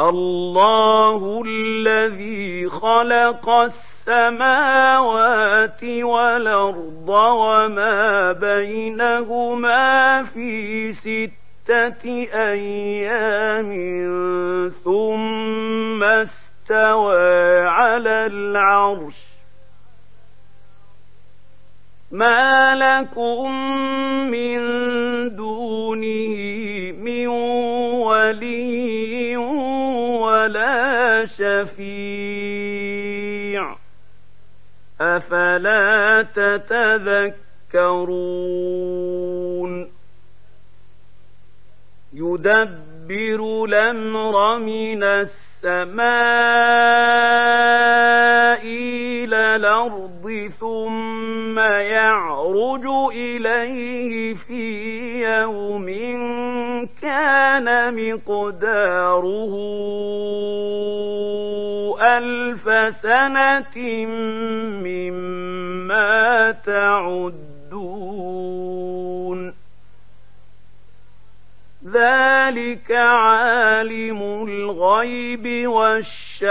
الله الذي خلق السماوات والأرض وما بينهما في ستة أيام ثم استوى على العرش. ما لكم من دونه من ولي شفيع أفلا تتذكرون؟ يدبر الأمر من السماء إلى الأرض ثم يعرج إليه في يوم كان مقداره. ألف سنة مما تعدون. ذلك عالم الغيب والشهادة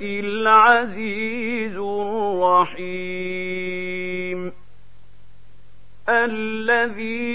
العزيز الرحيم. الذي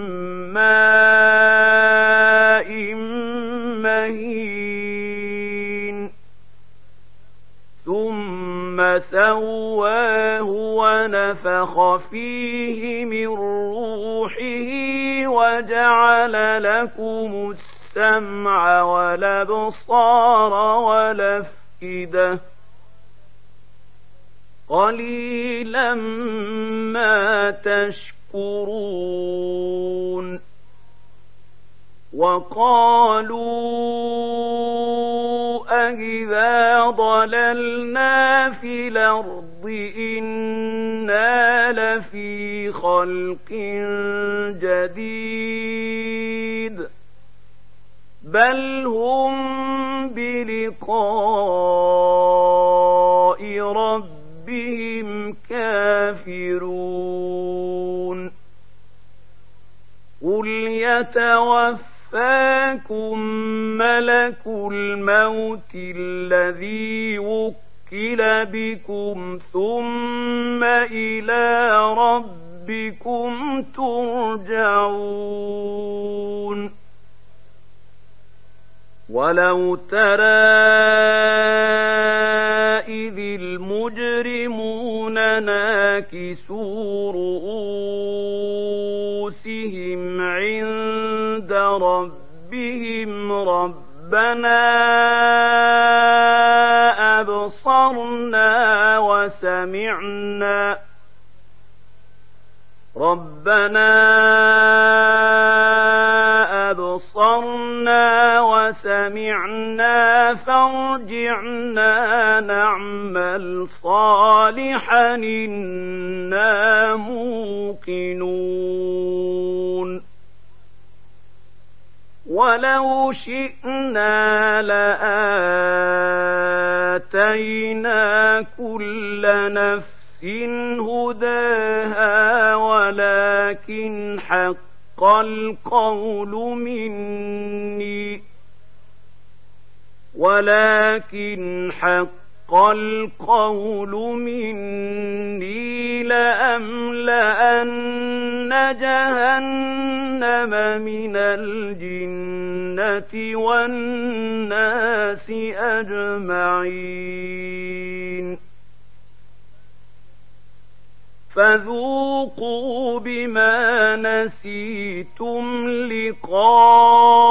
ونفخ فيه من روحه وجعل لكم السمع والابصار والافئده قليلا ما تشكرون وقالوا أإذا ضللنا في الأرض إنا لفي خلق جديد بل هم بلقاء ربهم كافرون قل يتوفاكم ملك الموت الذي وكل بكم ثم إلى ربكم ترجعون. ولو ترى إذ المجرمون ناكسوا رؤوسهم ربنا أبصرنا وسمعنا ربنا أبصرنا وسمعنا فارجعنا نعمل صالحا إنا موقنون ولو شئنا لآتينا كل نفس هداها ولكن حق القول مني ولكن حق حق القول مني لأملأن جهنم من الجنة والناس أجمعين. فذوقوا بما نسيتم لقاء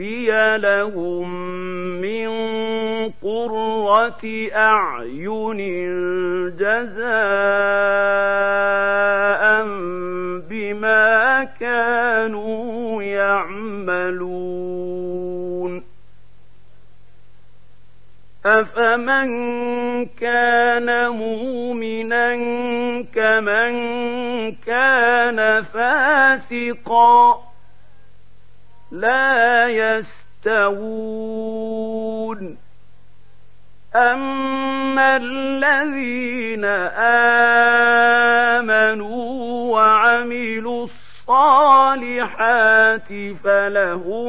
أخفي لهم من قرة أعين جزاء بما كانوا يعملون أفمن كان مؤمنا كمن كان فاسقا لا يستوون. أما الذين آمنوا وعملوا الصالحات فلهم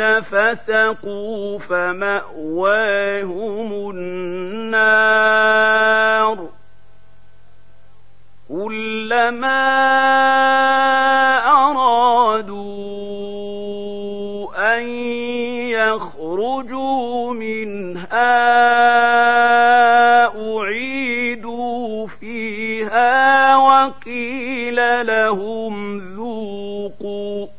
الذين فسقوا فمأواهم النار كلما أرادوا أن يخرجوا منها أعيدوا فيها وقيل لهم ذوقوا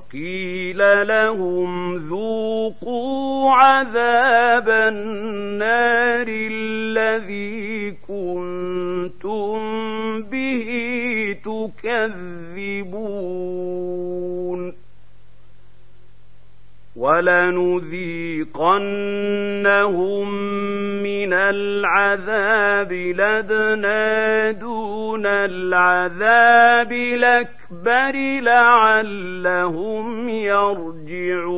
وقيل لهم ذوقوا عذاب النار الذي كنتم به تكذبون. ولنذيقنهم من العذاب لدنا دون العذاب الاكبر لعلهم يرجعون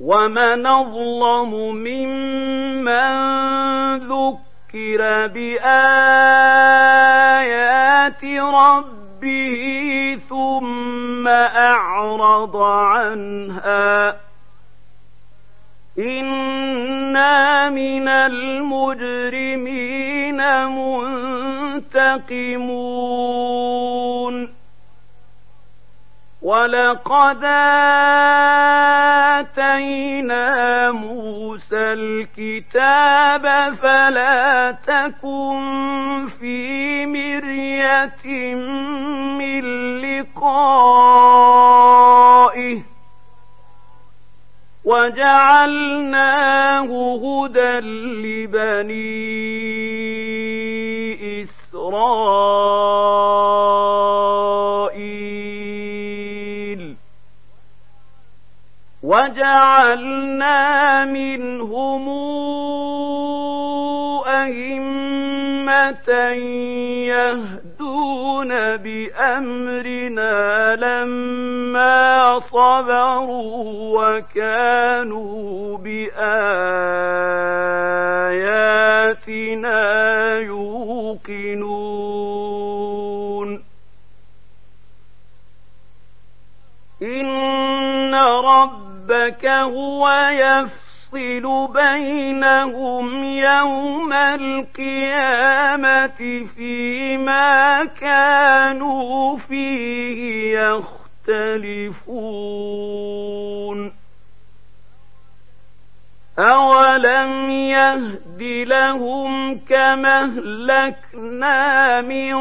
ومن اظلم ممن ذكر بايات ربه به ثم أعرض عنها إنا من المجرمين منتقمون ولقد آتينا موسى الكتاب فلا تكن في مرية من لقائه. وجعلناه هدى لبني إسرائيل. وجعلنا منهم أئمة يهدون بأمرنا لما صبروا وكانوا بآياتنا يوقنون. ربك هو يفعل يفصل بينهم يوم القيامة فيما كانوا فيه يختلفون. أولم يهد لهم كما أهلكنا من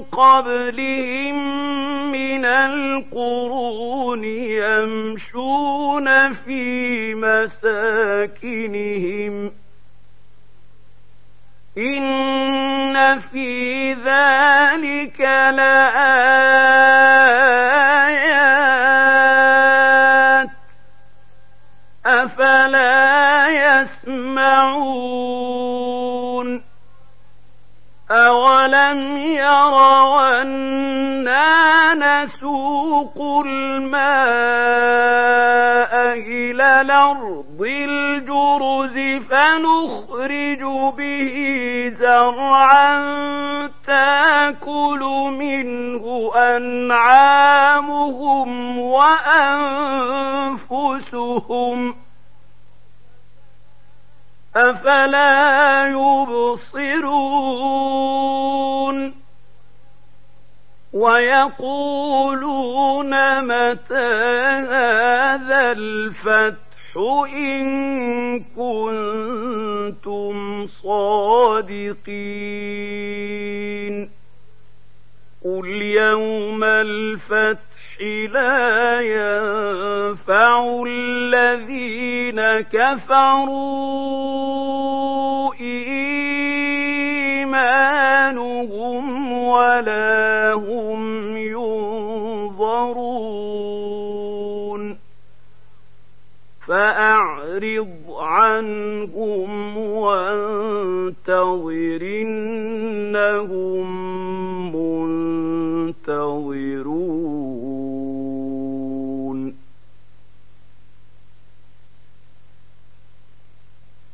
قبلهم من القرون يمشون في مساكنهم إن في ذلك لآيات به زرعا تاكل منه أنعامهم وأنفسهم أفلا يبصرون ويقولون متى هذا الفتح إن كنتم صادقين قل يوم الفتح لا ينفع الذين كفروا إيمانهم ولا هم ينظرون. فأعرض